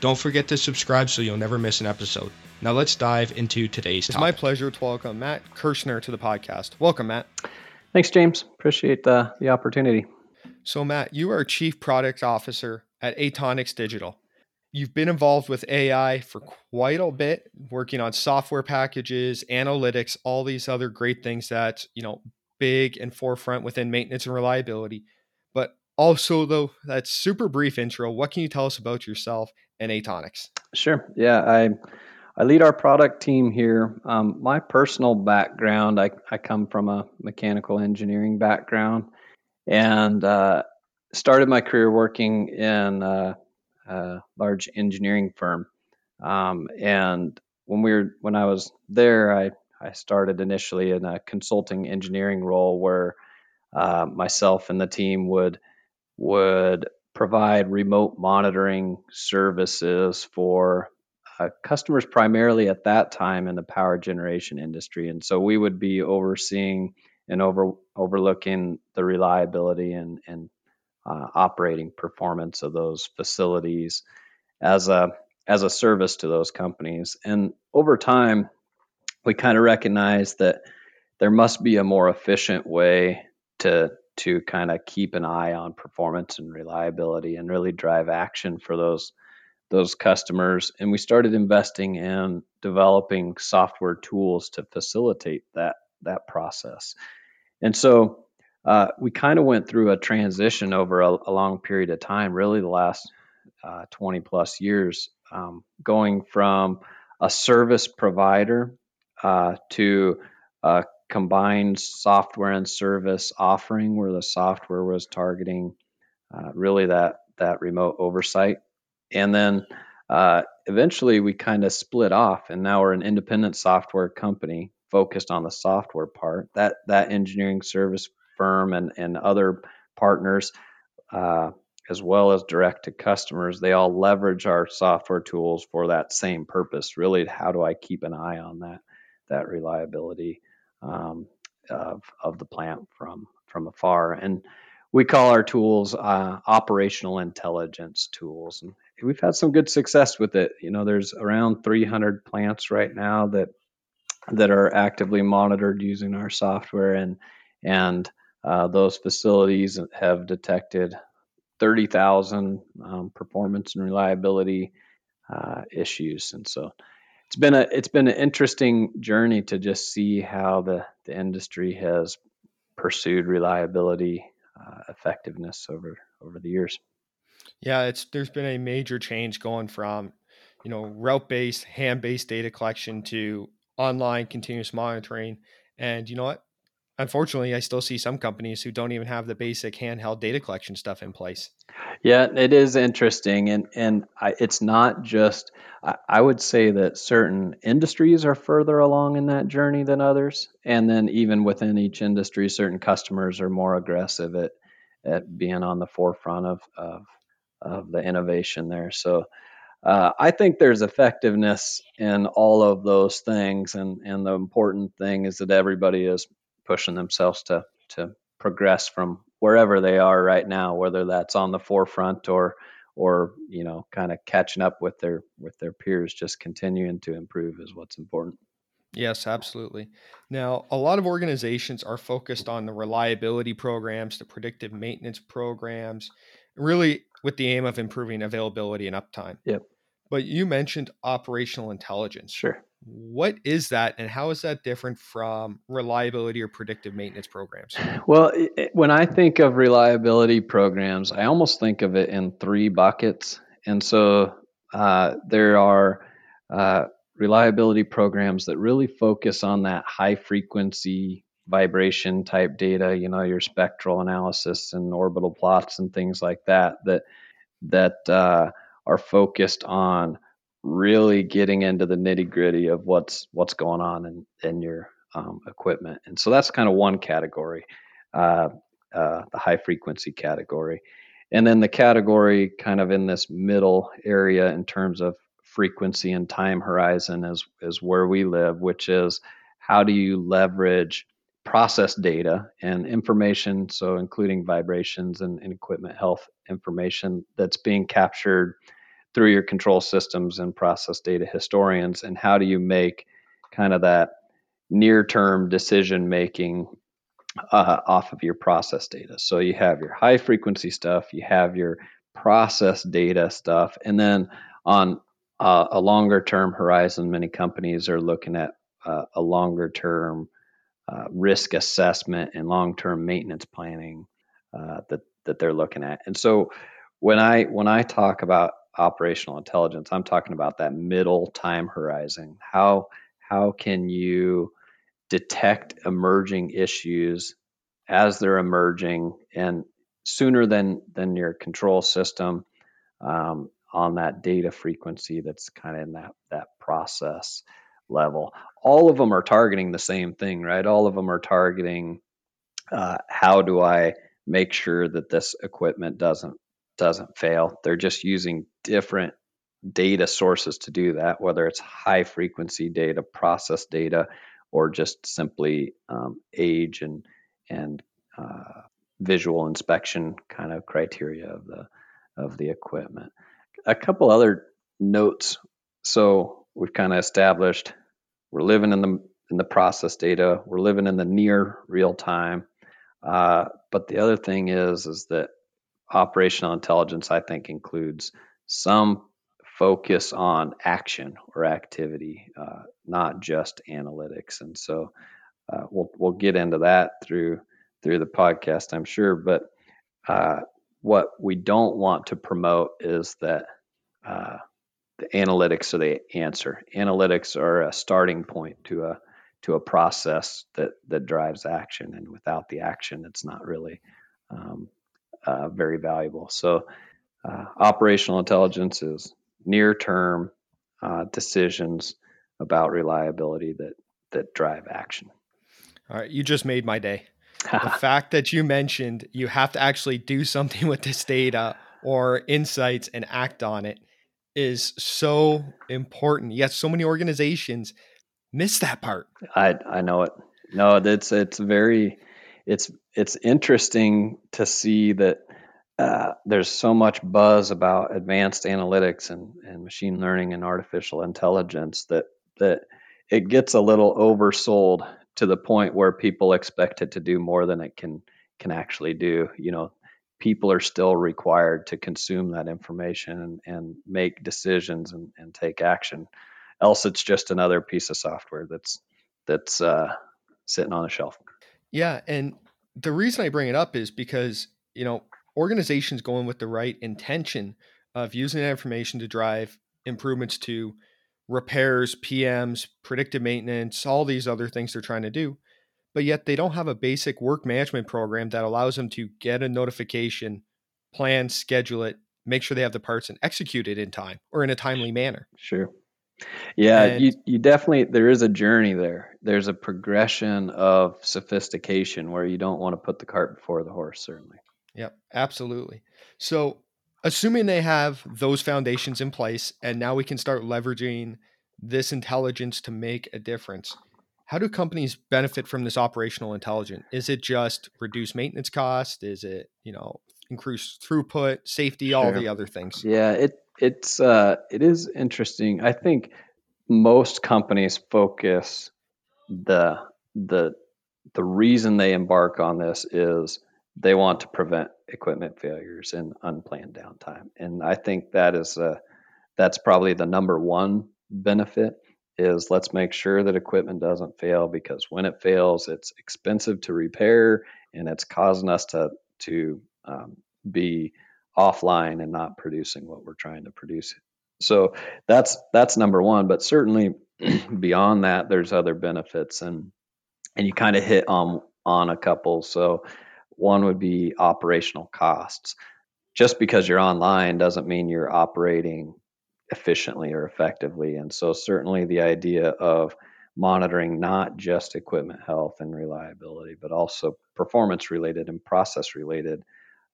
Don't forget to subscribe so you'll never miss an episode. Now let's dive into today's It's topic. my pleasure to welcome Matt Kirschner to the podcast. Welcome, Matt. Thanks, James. Appreciate the, the opportunity. So, Matt, you are Chief Product Officer at Atonix Digital. You've been involved with AI for quite a bit, working on software packages, analytics, all these other great things that, you know, big and forefront within maintenance and reliability. But also, though, that super brief intro, what can you tell us about yourself and Atonix? Sure. Yeah, I I lead our product team here. Um, my personal background, I, I come from a mechanical engineering background, and uh, started my career working in a, a large engineering firm. Um, and when we were when I was there, I I started initially in a consulting engineering role where uh, myself and the team would would provide remote monitoring services for uh, customers primarily at that time in the power generation industry. And so we would be overseeing and over overlooking the reliability and, and uh, operating performance of those facilities as a as a service to those companies. And over time, we kind of recognized that there must be a more efficient way to to kind of keep an eye on performance and reliability and really drive action for those those customers. And we started investing in developing software tools to facilitate that that process. And so uh, we kind of went through a transition over a, a, long period of time really the last uh, 20 plus years um, going from a service provider uh, to a combined software and service offering where the software was targeting uh, really that that remote oversight. And then uh, eventually we kind of split off and now we're an independent software company focused on the software part. That that engineering service firm and and other partners uh, as well as direct to customers they all leverage our software tools for that same purpose really how do i keep an eye on that that reliability um, of, of the plant from from afar. And we call our tools uh, operational intelligence tools. And we've had some good success with it. You know there's around 300 plants right now that that are actively monitored using our software. And and uh, those facilities have detected 30,000 um, performance and reliability uh, issues. And so it's been a it's been an interesting journey to just see how the the industry has pursued reliability uh, effectiveness over over the years. Yeah, it's there's been a major change going from, you know, route-based, hand-based data collection to online continuous monitoring. And you know what? Unfortunately, I still see some companies who don't even have the basic handheld data collection stuff in place. Yeah, it is interesting, and and I, it's not just. I, I would say that certain industries are further along in that journey than others, and then even within each industry, certain customers are more aggressive at at being on the forefront of of, of the innovation there. So. Uh, I think there's effectiveness in all of those things, and, and the important thing is that everybody is pushing themselves to to progress from wherever they are right now, whether that's on the forefront or or you know kind of catching up with their with their peers just continuing to improve is what's important. Yes absolutely. Now a lot of organizations are focused on the reliability programs the predictive maintenance programs really with the aim of improving availability and uptime. Yep. But you mentioned operational intelligence. Sure what is that, and how is that different from reliability or predictive maintenance programs? Well, it, when I think of reliability programs, I almost think of it in three buckets. And so uh, there are uh, reliability programs that really focus on that high frequency vibration type data, you know, your spectral analysis and orbital plots and things like that, that, that uh, are focused on really getting into the nitty gritty of what's what's going on in, in your um, equipment. And so that's kind of one category, uh, uh, the high frequency category. And then the category kind of in this middle area in terms of frequency and time horizon is, is where we live, which is how do you leverage process data and information, so including vibrations and, and equipment health information that's being captured through your control systems and process data historians, and how do you make kind of that near term decision making uh, off of your process data. So you have your high frequency stuff, you have your process data stuff, and then on uh, a longer term horizon, many companies are looking at uh, a longer term uh, risk assessment and long term maintenance planning uh, that that they're looking at. And so when I when I talk about operational intelligence, I'm talking about that middle time horizon. How how can you detect emerging issues as they're emerging and sooner than than your control system um, on that data frequency that's kind of in that that process level? All of them are targeting the same thing right? All of them are targeting uh, how do i make sure that this equipment doesn't doesn't fail they're just using different data sources to do that whether it's high frequency data process data or just simply um, age and and uh, visual inspection kind of criteria of the of the equipment. A couple other notes. So we've kind of established we're living in the in the process data. We're living in the near real time. Uh, but the other thing is is that operational intelligence I think includes some focus on action or activity, uh, not just analytics. And so uh, we'll we'll get into that through through the podcast, I'm sure. But uh, what we don't want to promote is that uh, the analytics are the answer. Analytics are a starting point to a to a process that that drives action, and without the action, it's not really um, uh, very valuable. So, uh, operational intelligence is near term uh, decisions about reliability that that drive action. All right, you just made my day. the fact that you mentioned you have to actually do something with this data or insights and act on it is so important. Yet so many organizations miss that part. I I know it. No, it's it's very it's it's interesting to see that uh, there's so much buzz about advanced analytics and, and machine learning and artificial intelligence that that it gets a little oversold to the point where people expect it to do more than it can can actually do. You know, people are still required to consume that information and, and make decisions and, and take action. Else, it's just another piece of software that's that's uh, sitting on a shelf. Yeah, and the reason I bring it up is because you know organizations going with the right intention of using that information to drive improvements to repairs, PMs, predictive maintenance, all these other things they're trying to do. But yet they don't have a basic work management program that allows them to get a notification, plan, schedule it, make sure they have the parts and execute it in time or in a timely manner. Sure. Yeah, and, you, you definitely there is a journey there. There's a progression of sophistication where you don't want to put the cart before the horse, certainly. Yep, absolutely. So, assuming they have those foundations in place, and now we can start leveraging this intelligence to make a difference. How do companies benefit from this operational intelligence? Is it just reduce maintenance cost? Is it, you know, increase throughput, safety, sure. all the other things? Yeah, it it's uh it is interesting. I think most companies focus the the the reason they embark on this is they want to prevent equipment failures and unplanned downtime. And I think that is a, that's probably the number one benefit is let's make sure that equipment doesn't fail because when it fails, it's expensive to repair and it's causing us to to um, be offline and not producing what we're trying to produce. So that's that's number one. But certainly beyond that, there's other benefits and and you kind of hit on on a couple. So one would be operational costs. Just because you're online doesn't mean you're operating efficiently or effectively. And so, certainly, the idea of monitoring not just equipment health and reliability, but also performance related and process related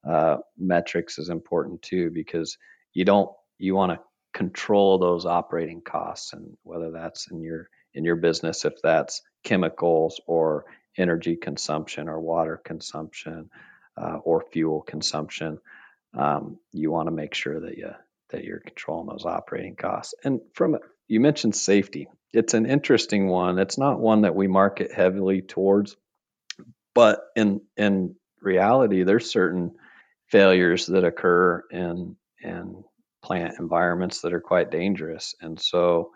uh, metrics is important too, because you don't you want to control those operating costs, and whether that's in your in your business, if that's chemicals or energy consumption or water consumption uh, or fuel consumption, um, you want to make sure that you that you're controlling those operating costs. And from you mentioned safety, it's an interesting one. It's not one that we market heavily towards, but in in reality, there's certain failures that occur in in plant environments that are quite dangerous, and so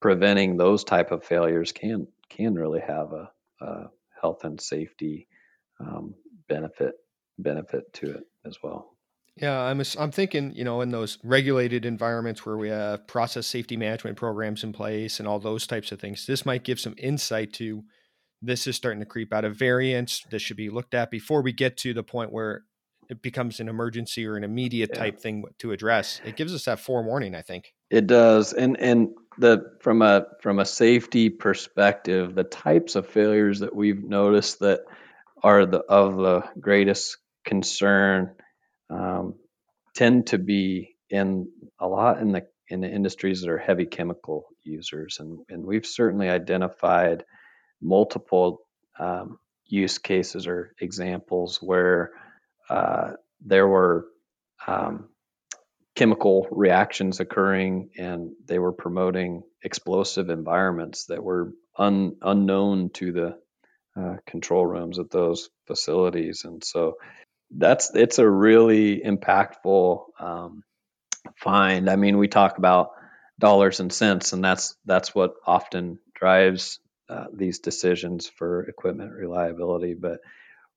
preventing those type of failures can can really have a, a health and safety um, benefit benefit to it as well. Yeah, I'm I'm thinking, you know, in those regulated environments where we have process safety management programs in place and all those types of things, this might give some insight to this is starting to creep out of variance. This should be looked at before we get to the point where it becomes an emergency or an immediate yeah. type thing to address. It gives us that forewarning, I think. It does. And and the from a from a safety perspective, the types of failures that we've noticed that are the of the greatest concern um, tend to be in a lot in the in the industries that are heavy chemical users, and and we've certainly identified multiple um, use cases or examples where uh, there were um, chemical reactions occurring and they were promoting explosive environments that were un, unknown to the uh, control rooms at those facilities and so that's it's a really impactful um, find. I mean, we talk about dollars and cents, and that's that's what often drives uh, these decisions for equipment reliability. But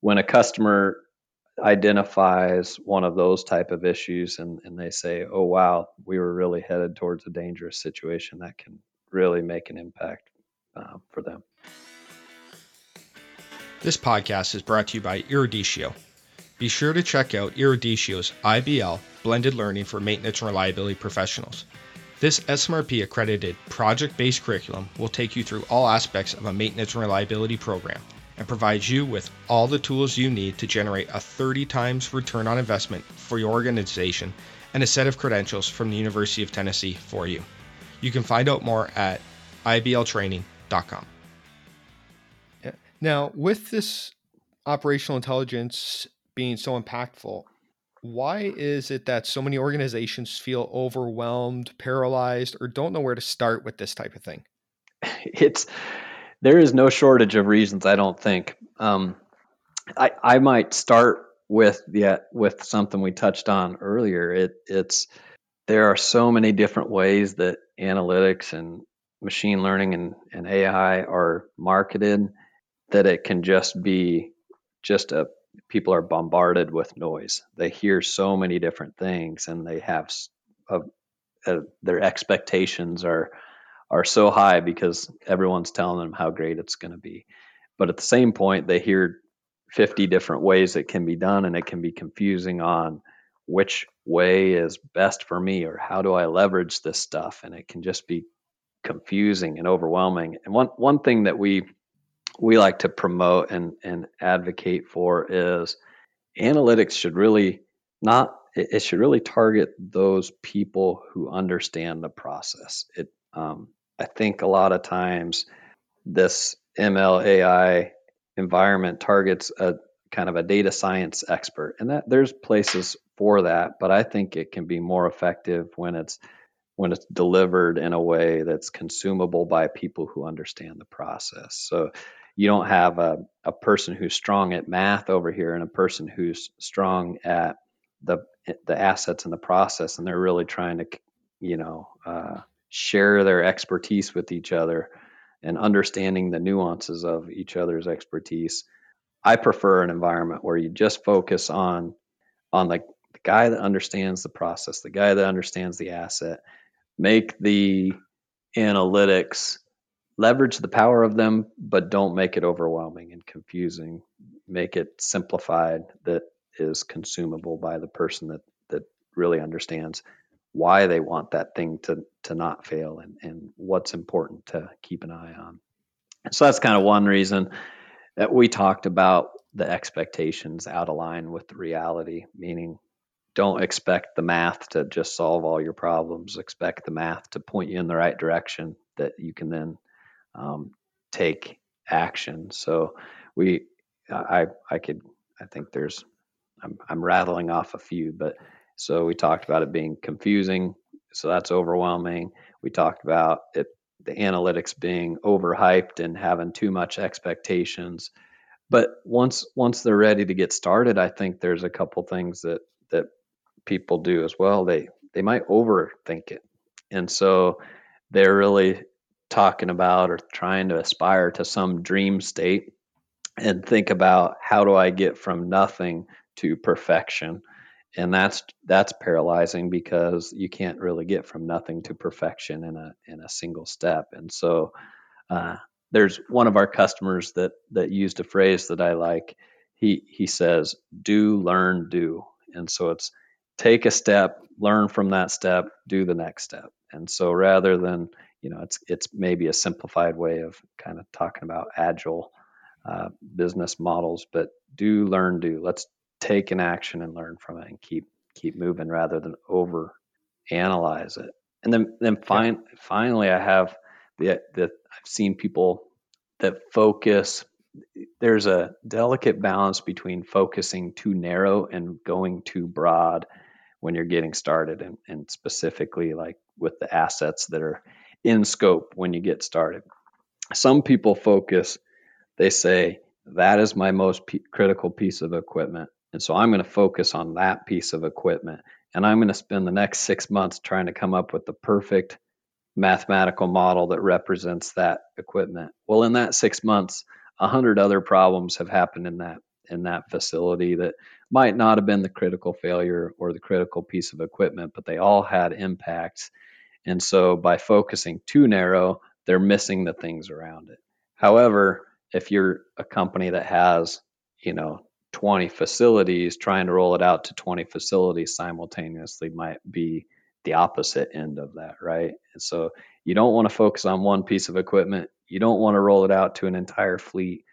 when a customer identifies one of those type of issues and, and they say, oh, wow, we were really headed towards a dangerous situation, that can really make an impact uh, for them. This podcast is brought to you by Eruditio, be sure to check out Eruditio's IBL Blended Learning for Maintenance and Reliability Professionals. This SMRP accredited project based curriculum will take you through all aspects of a maintenance and reliability program and provides you with all the tools you need to generate a 30 times return on investment for your organization and a set of credentials from the University of Tennessee for you. You can find out more at ibltraining.com. Now, with this operational intelligence being so impactful, why is it that so many organizations feel overwhelmed, paralyzed, or don't know where to start with this type of thing? It's there is no shortage of reasons. I don't think. Um, I I might start with yeah with something we touched on earlier. It it's there are so many different ways that analytics and machine learning and, and AI are marketed that it can just be just a people are bombarded with noise. They hear so many different things, and they have a, a, their expectations are are so high because everyone's telling them how great it's going to be. But at the same point, they hear 50 different ways it can be done, and it can be confusing on which way is best for me or how do I leverage this stuff, and it can just be confusing and overwhelming. And one one thing that we we like to promote and, and advocate for is analytics should really not it, should really target those people who understand the process it um, i think a lot of times this ml ai environment targets a kind of a data science expert and that there's places for that but i think it can be more effective when it's when it's delivered in a way that's consumable by people who understand the process. So you don't have a, a person who's strong at math over here and a person who's strong at the the assets and the process and they're really trying to you know uh, share their expertise with each other and understanding the nuances of each other's expertise. I prefer an environment where you just focus on on the, the guy that understands the process the guy that understands the asset. Make the analytics leverage the power of them, but don't make it overwhelming and confusing. Make it simplified that is consumable by the person that that really understands why they want that thing to to not fail and and what's important to keep an eye on. So that's kind of one reason that we talked about the expectations out of line with the reality, meaning don't expect the math to just solve all your problems. Expect the math to point you in the right direction that you can then um, take action. So we, I, I could, I think there's, I'm, I'm rattling off a few, but so we talked about it being confusing. So that's overwhelming. We talked about it, the analytics being overhyped and having too much expectations. But once once they're ready to get started, I think there's a couple things that that people do as well. They they might overthink it, and so they're really talking about or trying to aspire to some dream state and think about how do I get from nothing to perfection. And that's that's paralyzing because you can't really get from nothing to perfection in a in a single step. And so uh, there's one of our customers that that used a phrase that I like. He he says, "Do, learn, do," and so it's take a step, learn from that step, do the next step. And so rather than you know, it's it's maybe a simplified way of kind of talking about agile uh, business models, but do learn, do let's take an action and learn from it and keep keep moving rather than over analyze it. And then then fin- yeah. finally, I have the the I've seen people that focus there's a delicate balance between focusing too narrow and going too broad when you're getting started and, and specifically like with the assets that are in scope when you get started some people focus they say that is my most p- critical piece of equipment and so i'm going to focus on that piece of equipment and i'm going to spend the next six months trying to come up with the perfect mathematical model that represents that equipment. Well, in that six months, a hundred other problems have happened in that in that facility that might not have been the critical failure or the critical piece of equipment, but they all had impacts. And so by focusing too narrow, they're missing the things around it. However, if you're a company that has, you know, 20 facilities, trying to roll it out to 20 facilities simultaneously might be the opposite end of that, right? And so you don't want to focus on one piece of equipment. You don't want to roll it out to an entire fleet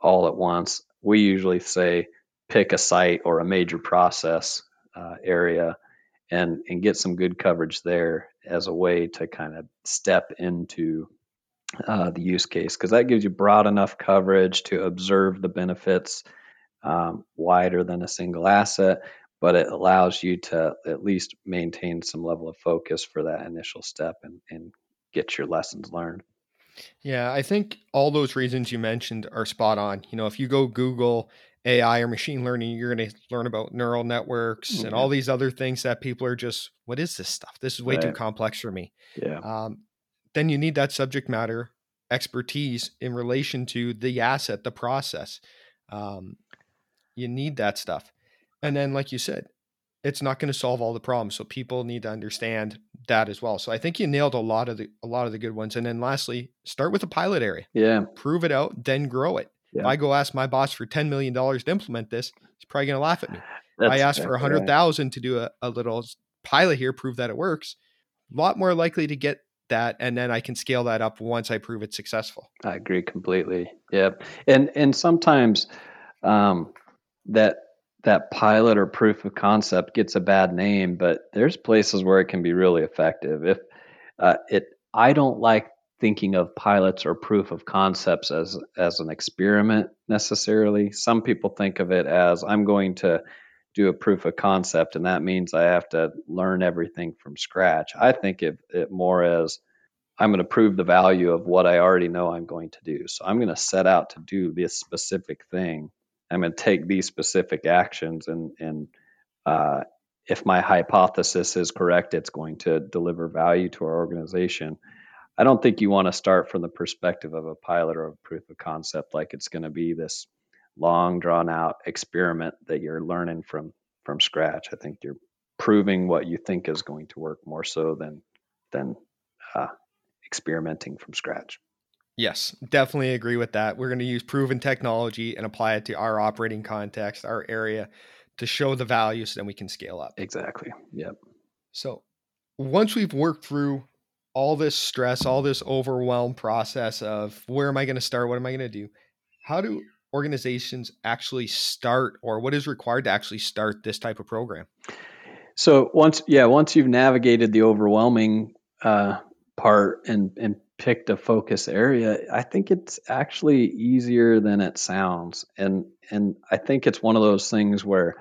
all at once. We usually say pick a site or a major process uh, area and and get some good coverage there as a way to kind of step into uh, the use case because that gives you broad enough coverage to observe the benefits um, wider than a single asset, but it allows you to at least maintain some level of focus for that initial step and, and get your lessons learned. Yeah, I think all those reasons you mentioned are spot on. You know, if you go Google AI or machine learning, you're going to learn about neural networks mm-hmm. and all these other things that people are just, what is this stuff? This is way right. too complex for me. Yeah. Um, then you need that subject matter expertise in relation to the asset, the process. Um, you need that stuff. And then, like you said, it's not going to solve all the problems. So people need to understand that as well. So I think you nailed a lot of the a lot of the good ones. And then lastly, start with a pilot area. Yeah. Prove it out, then grow it. Yeah. If I go ask my boss for ten million dollars to implement this, he's probably going to laugh at me. That's I ask for a hundred thousand right. to do a, a little pilot here, prove that it works. A lot more likely to get that, and then I can scale that up once I prove it's successful. I agree completely. Yep. And and sometimes um, that that pilot or proof of concept gets a bad name, but there's places where it can be really effective. If uh, it, I don't like thinking of pilots or proof of concepts as as an experiment necessarily. Some people think of it as I'm going to do a proof of concept, and that means I have to learn everything from scratch. I think of it more as I'm going to prove the value of what I already know I'm going to do. So I'm going to set out to do this specific thing I'm going to take these specific actions, and and uh, if my hypothesis is correct, it's going to deliver value to our organization. I don't think you want to start from the perspective of a pilot or a proof of concept, like it's going to be this long drawn out experiment that you're learning from from scratch. I think you're proving what you think is going to work more so than than uh, experimenting from scratch. Yes, definitely agree with that. We're going to use proven technology and apply it to our operating context, our area to show the value so then we can scale up. Exactly. Yep. So once we've worked through all this stress, all this overwhelm process of where am I going to start? What am I going to do? How do organizations actually start or what is required to actually start this type of program? So once, yeah, once you've navigated the overwhelming uh, part and and picked a focus area, I think it's actually easier than it sounds. And and I think it's one of those things where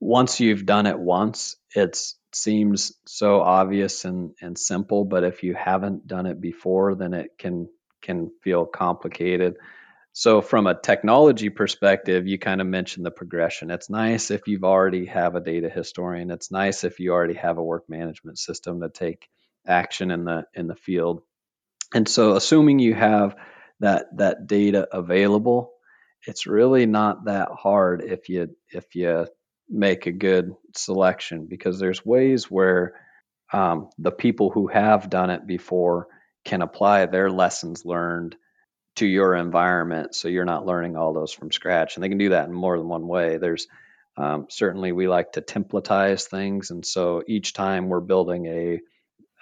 once you've done it once, it seems so obvious and, and simple, but if you haven't done it before, then it can can feel complicated. So from a technology perspective, you kind of mentioned the progression. It's nice if you've already have a data historian. It's nice if you already have a work management system to take action in the in the field. And so assuming you have that that data available, it's really not that hard if you if you make a good selection because there's ways where um, the people who have done it before can apply their lessons learned to your environment so you're not learning all those from scratch and they can do that in more than one way. There's um, certainly we like to templatize things and so each time we're building a,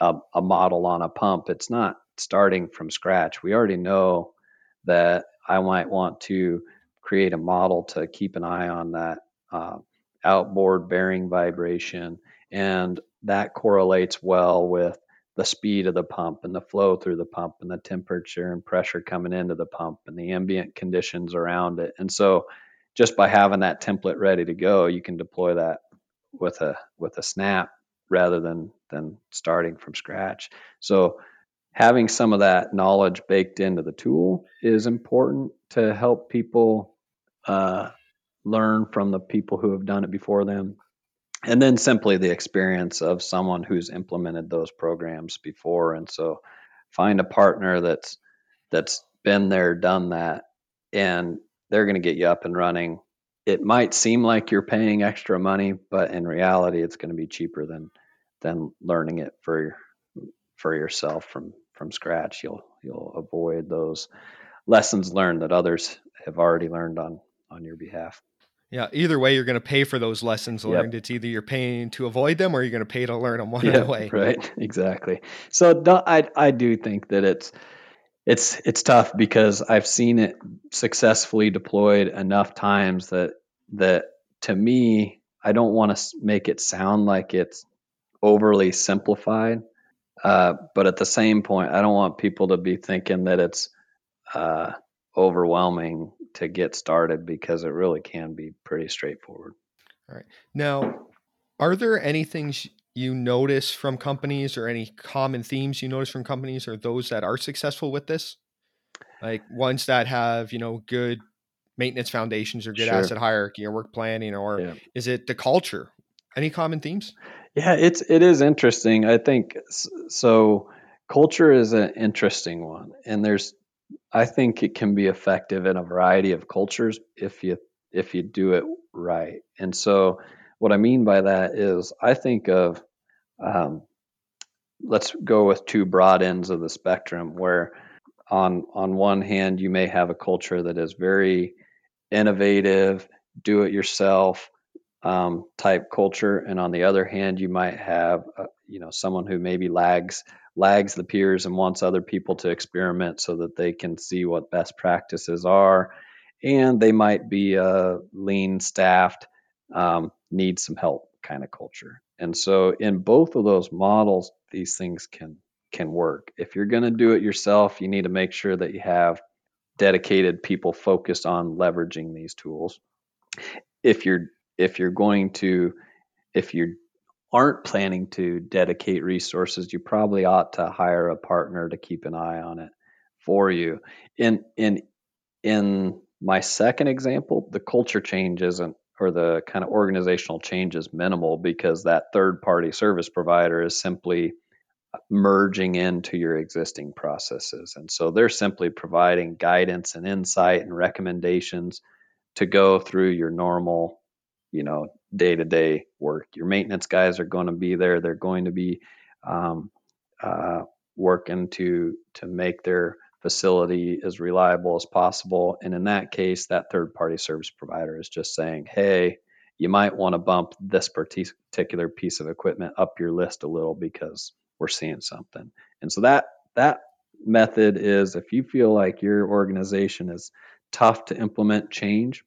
a, a model on a pump it's not starting from scratch we already know that i might want to create a model to keep an eye on that uh, outboard bearing vibration and that correlates well with the speed of the pump and the flow through the pump and the temperature and pressure coming into the pump and the ambient conditions around it. And so just by having that template ready to go, you can deploy that with a with a snap rather than than starting from scratch. So having some of that knowledge baked into the tool is important to help people uh, learn from the people who have done it before them. And then simply the experience of someone who's implemented those programs before. And so find a partner that's that's been there done that and they're going to get you up and running. It might seem like you're paying extra money but in reality it's going to be cheaper than than learning it for for yourself from from scratch you'll you'll avoid those lessons learned that others have already learned on on your behalf yeah, either way, you're going to pay for those lessons learned. Yep. It's either you're paying to avoid them or you're going to pay to learn them one yep, way. Right, exactly. So I I do think that it's it's it's tough because I've seen it successfully deployed enough times that that to me I don't want to make it sound like it's overly simplified, uh, but at the same point I don't want people to be thinking that it's uh, overwhelming to get started because it really can be pretty straightforward. All right. Now, are there any things you notice from companies or any common themes you notice from companies or those that are successful with this? Like ones that have, you know, good maintenance foundations or good sure. asset hierarchy or work planning or yeah. is it the culture? Any common themes? Yeah, it's it is interesting. I think so culture is an interesting one and there's I think it can be effective in a variety of cultures if you if you do it right. And so, what I mean by that is, I think of um, let's go with two broad ends of the spectrum where on on one hand you may have a culture that is very innovative do it yourself um, type culture and on the other hand you might have uh, you know someone who maybe lags lags the peers and wants other people to experiment so that they can see what best practices are. And they might be a lean staffed, um, need some help kind of culture. And so in both of those models, these things can can work. If you're going to do it yourself, you need to make sure that you have dedicated people focused on leveraging these tools. If you're if you're going to if you're aren't planning to dedicate resources, you probably ought to hire a partner to keep an eye on it for you. In in in my second example, the culture change isn't or the kind of organizational change is minimal because that third party service provider is simply merging into your existing processes. And so they're simply providing guidance and insight and recommendations to go through your normal, you know, day to day work. Your maintenance guys are going to be there. They're going to be um, uh, working to to make their facility as reliable as possible. And in that case, that third party service provider is just saying, "Hey, you might want to bump this particular piece of equipment up your list a little because we're seeing something. And so that that method is if you feel like your organization is tough to implement change,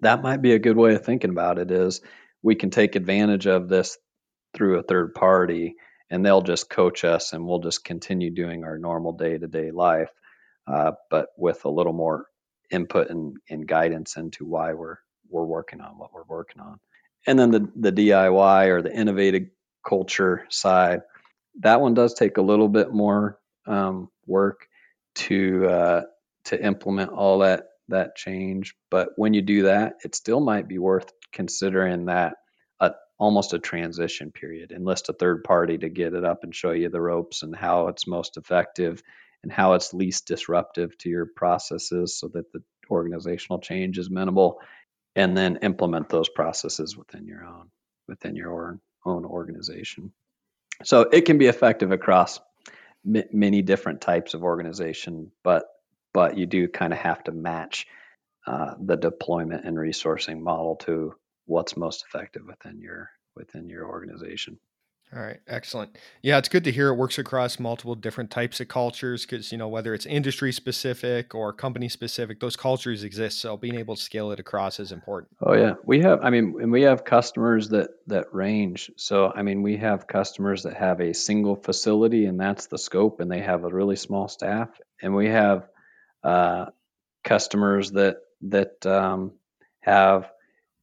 that might be a good way of thinking about it is we can take advantage of this through a third party and they'll just coach us and we'll just continue doing our normal day-to-day life uh, but with a little more input and, and guidance into why we're we're working on what we're working on. And then the, the diy or the innovative culture side that one does take a little bit more um, work to uh, to implement all that that change. But when you do that, it still might be worth considering that a, almost a transition period. Enlist a third party to get it up and show you the ropes and how it's most effective and how it's least disruptive to your processes so that the organizational change is minimal and then implement those processes within your own within your own organization so it can be effective across many different types of organization, but but you do kind of have to match uh, the deployment and resourcing model to what's most effective within your within your organization. All right, excellent. Yeah, it's good to hear it works across multiple different types of cultures because, you know, whether it's industry specific or company specific, those cultures exist. So being able to scale it across is important. Oh yeah. We have I mean, and we have customers that that range. So I mean, we have customers that have a single facility and that's the scope and they have a really small staff and we have uh, customers that that um, have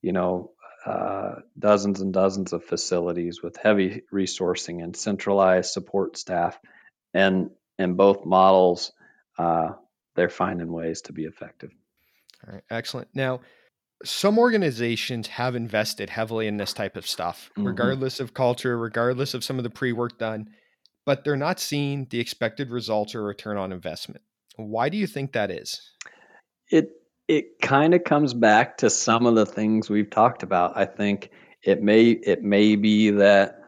you know uh, dozens and dozens of facilities with heavy resourcing and centralized support staff. And in both models, uh, they're finding ways to be effective. All right, excellent. Now, some organizations have invested heavily in this type of stuff, mm-hmm. regardless of culture, regardless of some of the pre work done, but they're not seeing the expected results or return on investment. Why do you think that is? It it kind of comes back to some of the things we've talked about. I think it may it may be that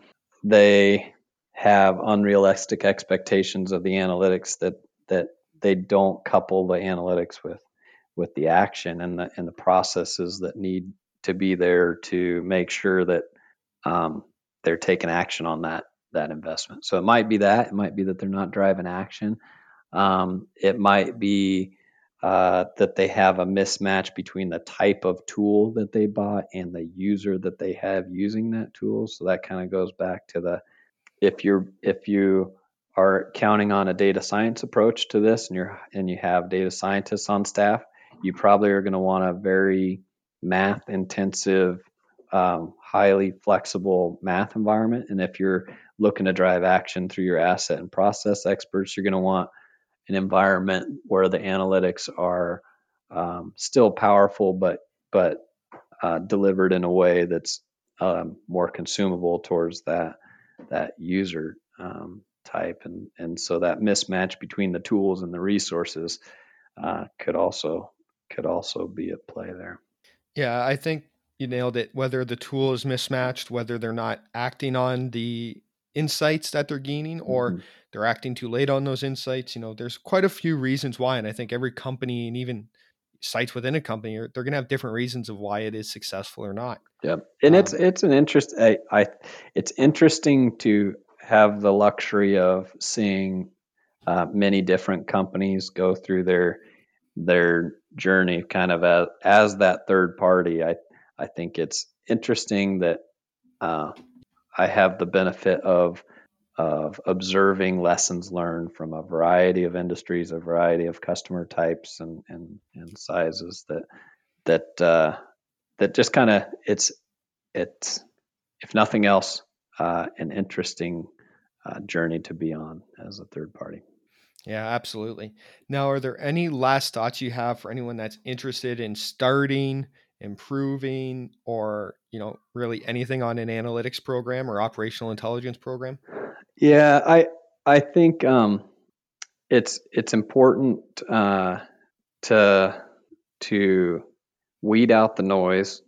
they have unrealistic expectations of the analytics that that they don't couple the analytics with with the action and the and the processes that need to be there to make sure that um, they're taking action on that that investment. So it might be that it might be that they're not driving action. Um, it might be uh, that they have a mismatch between the type of tool that they bought and the user that they have using that tool. So that kind of goes back to the if you're if you are counting on a data science approach to this and you're and you have data scientists on staff, you probably are going to want a very math intensive, um, highly flexible math environment. And if you're looking to drive action through your asset and process experts, you're going to want an environment where the analytics are um, still powerful, but but uh, delivered in a way that's um, more consumable towards that that user um, type, and and so that mismatch between the tools and the resources uh, could also could also be at play there. Yeah, I think you nailed it. Whether the tool is mismatched, whether they're not acting on the insights that they're gaining, or mm-hmm they're acting too late on those insights. You know, there's quite a few reasons why, and I think every company and even sites within a company are they're going to have different reasons of why it is successful or not. Yeah, and um, it's it's an interest. I, I it's interesting to have the luxury of seeing uh, many different companies go through their their journey, kind of as as that third party. I I think it's interesting that uh, I have the benefit of of observing lessons learned from a variety of industries, a variety of customer types and and, and sizes that that uh, that just kind of it's it's if nothing else uh, an interesting uh, journey to be on as a third party. Yeah, absolutely. Now, are there any last thoughts you have for anyone that's interested in starting, improving, or you know, really anything on an analytics program or operational intelligence program? Yeah, I I think um, it's it's important uh, to to weed out the noise,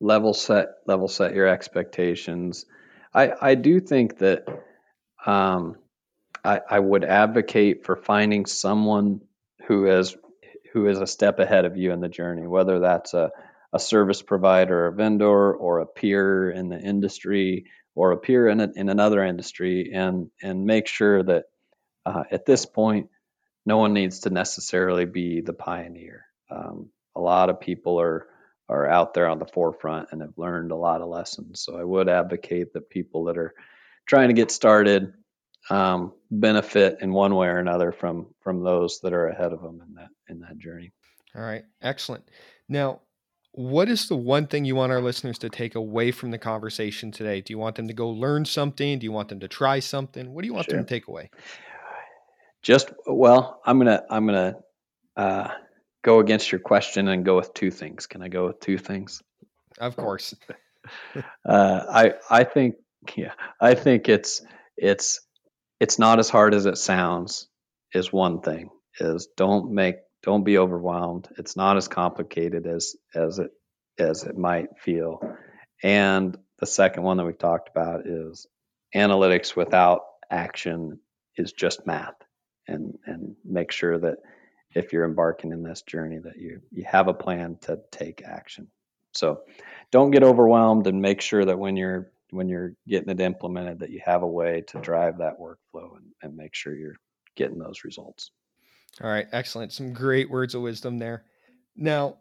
level set level set your expectations. I I do think that um, I I would advocate for finding someone who is who is a step ahead of you in the journey, whether that's a a service provider, a vendor, or a peer in the industry, or a peer in, a, in another industry, and and make sure that uh, at this point, no one needs to necessarily be the pioneer. Um, a lot of people are are out there on the forefront and have learned a lot of lessons. So I would advocate that people that are trying to get started um, benefit in one way or another from from those that are ahead of them in that in that journey. All right, excellent. Now, what is the one thing you want our listeners to take away from the conversation today? Do you want them to go learn something? Do you want them to try something? What do you want sure. them to take away? Just well, I'm gonna I'm gonna uh, go against your question and go with two things. Can I go with two things? Of course. uh, I I think yeah I think it's it's it's not as hard as it sounds. Is one thing is don't make don't be overwhelmed. It's not as complicated as as it as it might feel. And the second one that we've talked about is analytics without action is just math. And and make sure that if you're embarking in this journey that you you have a plan to take action. So don't get overwhelmed and make sure that when you're when you're getting it implemented that you have a way to drive that workflow and, and make sure you're getting those results. All right, excellent. Some great words of wisdom there. Now,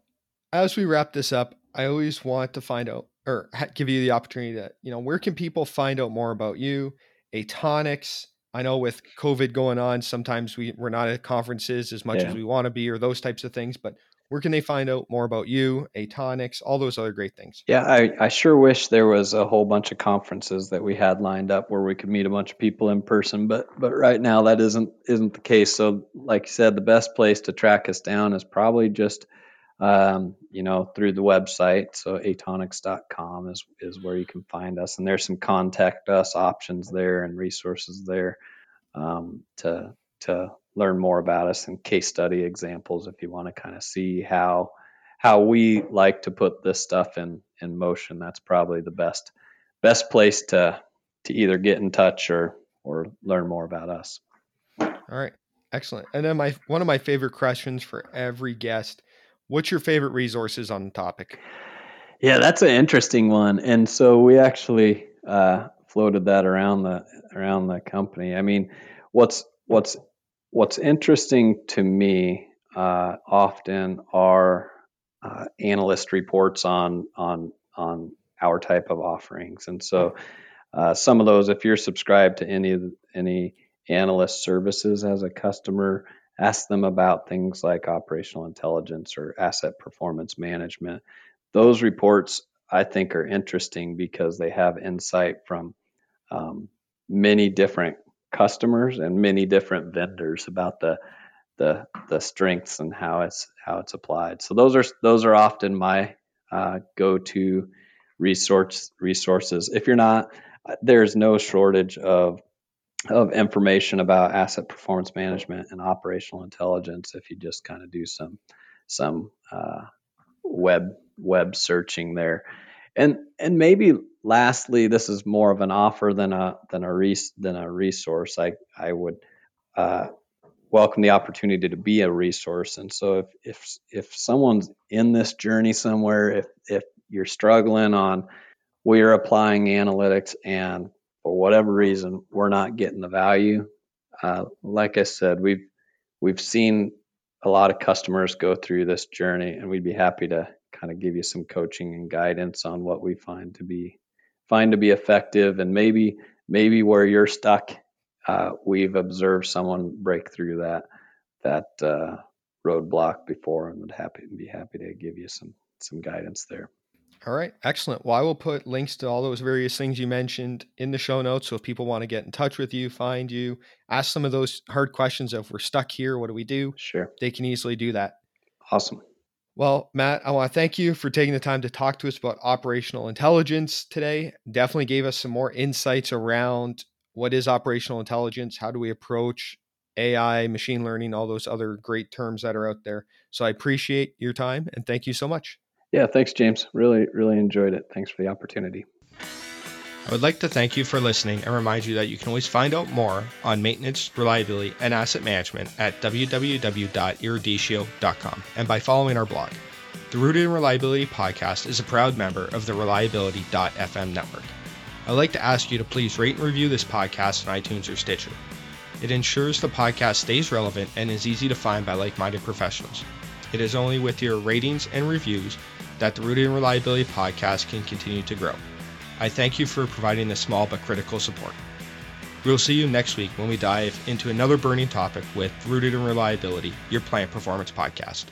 as we wrap this up, I always want to find out or give you the opportunity to, you know, where can people find out more about you, Atonix? I know with COVID going on, sometimes we, we're not at conferences as much yeah. as we want to be or those types of things, but where can they find out more about you, Atonix, all those other great things? Yeah, I, I sure wish there was a whole bunch of conferences that we had lined up where we could meet a bunch of people in person, but but right now that isn't isn't the case. So, like you said, the best place to track us down is probably just um, you know through the website. So atonix.com is is where you can find us, and there's some contact us options there and resources there um, to to learn more about us and case study examples if you want to kind of see how how we like to put this stuff in in motion. That's probably the best best place to to either get in touch or or learn more about us. All right excellent. And then my one of my favorite questions for every guest what's your favorite resources on the topic? Yeah that's an interesting one. And so we actually uh, floated that around the around the company. I mean what's what's what's interesting to me uh, often are uh, analyst reports on on on our type of offerings, and so uh, some of those, if you're subscribed to any any analyst services as a customer, ask them about things like operational intelligence or asset performance management. Those reports I think are interesting because they have insight from um, many different customers and many different vendors about the the the strengths and how it's how it's applied. So those are those are often my uh, go-to resource resources. If you're not, there's no shortage of of information about asset performance management and operational intelligence if you just kind of do some some uh, web web searching there and and maybe lastly, this is more of an offer than a than a res, than a resource. I I would uh, welcome the opportunity to be a resource. And so if if if someone's in this journey somewhere, if if you're struggling on we're applying analytics and for whatever reason we're not getting the value, uh, like I said, we've we've seen a lot of customers go through this journey, and we'd be happy to kind of give you some coaching and guidance on what we find to be find to be effective and maybe maybe where you're stuck uh, we've observed someone break through that that uh, roadblock before and would happy be happy to give you some some guidance there. All right excellent. Well i will put links to all those various things you mentioned in the show notes so if people want to get in touch with you find you ask some of those hard questions of if we're stuck here what do we do? Sure. They can easily do that. Awesome well, Matt, I want to thank you for taking the time to talk to us about operational intelligence today. Definitely gave us some more insights around what is operational intelligence, how do we approach AI, machine learning, all those other great terms that are out there. So I appreciate your time and thank you so much. Yeah, thanks, James. Really, really enjoyed it. Thanks for the opportunity. I would like to thank you for listening and remind you that you can always find out more on maintenance, reliability, and asset management at www.eruditio.com and by following our blog. The Rooted in Reliability podcast is a proud member of the Reliability.fm network. I'd like to ask you to please rate and review this podcast on iTunes or Stitcher. It ensures the podcast stays relevant and is easy to find by like minded professionals. It is only with your ratings and reviews that the Rooted in Reliability podcast can continue to grow. I thank you for providing this small but critical support. We'll see you next week when we dive into another burning topic with Rooted in Reliability, your plant performance podcast.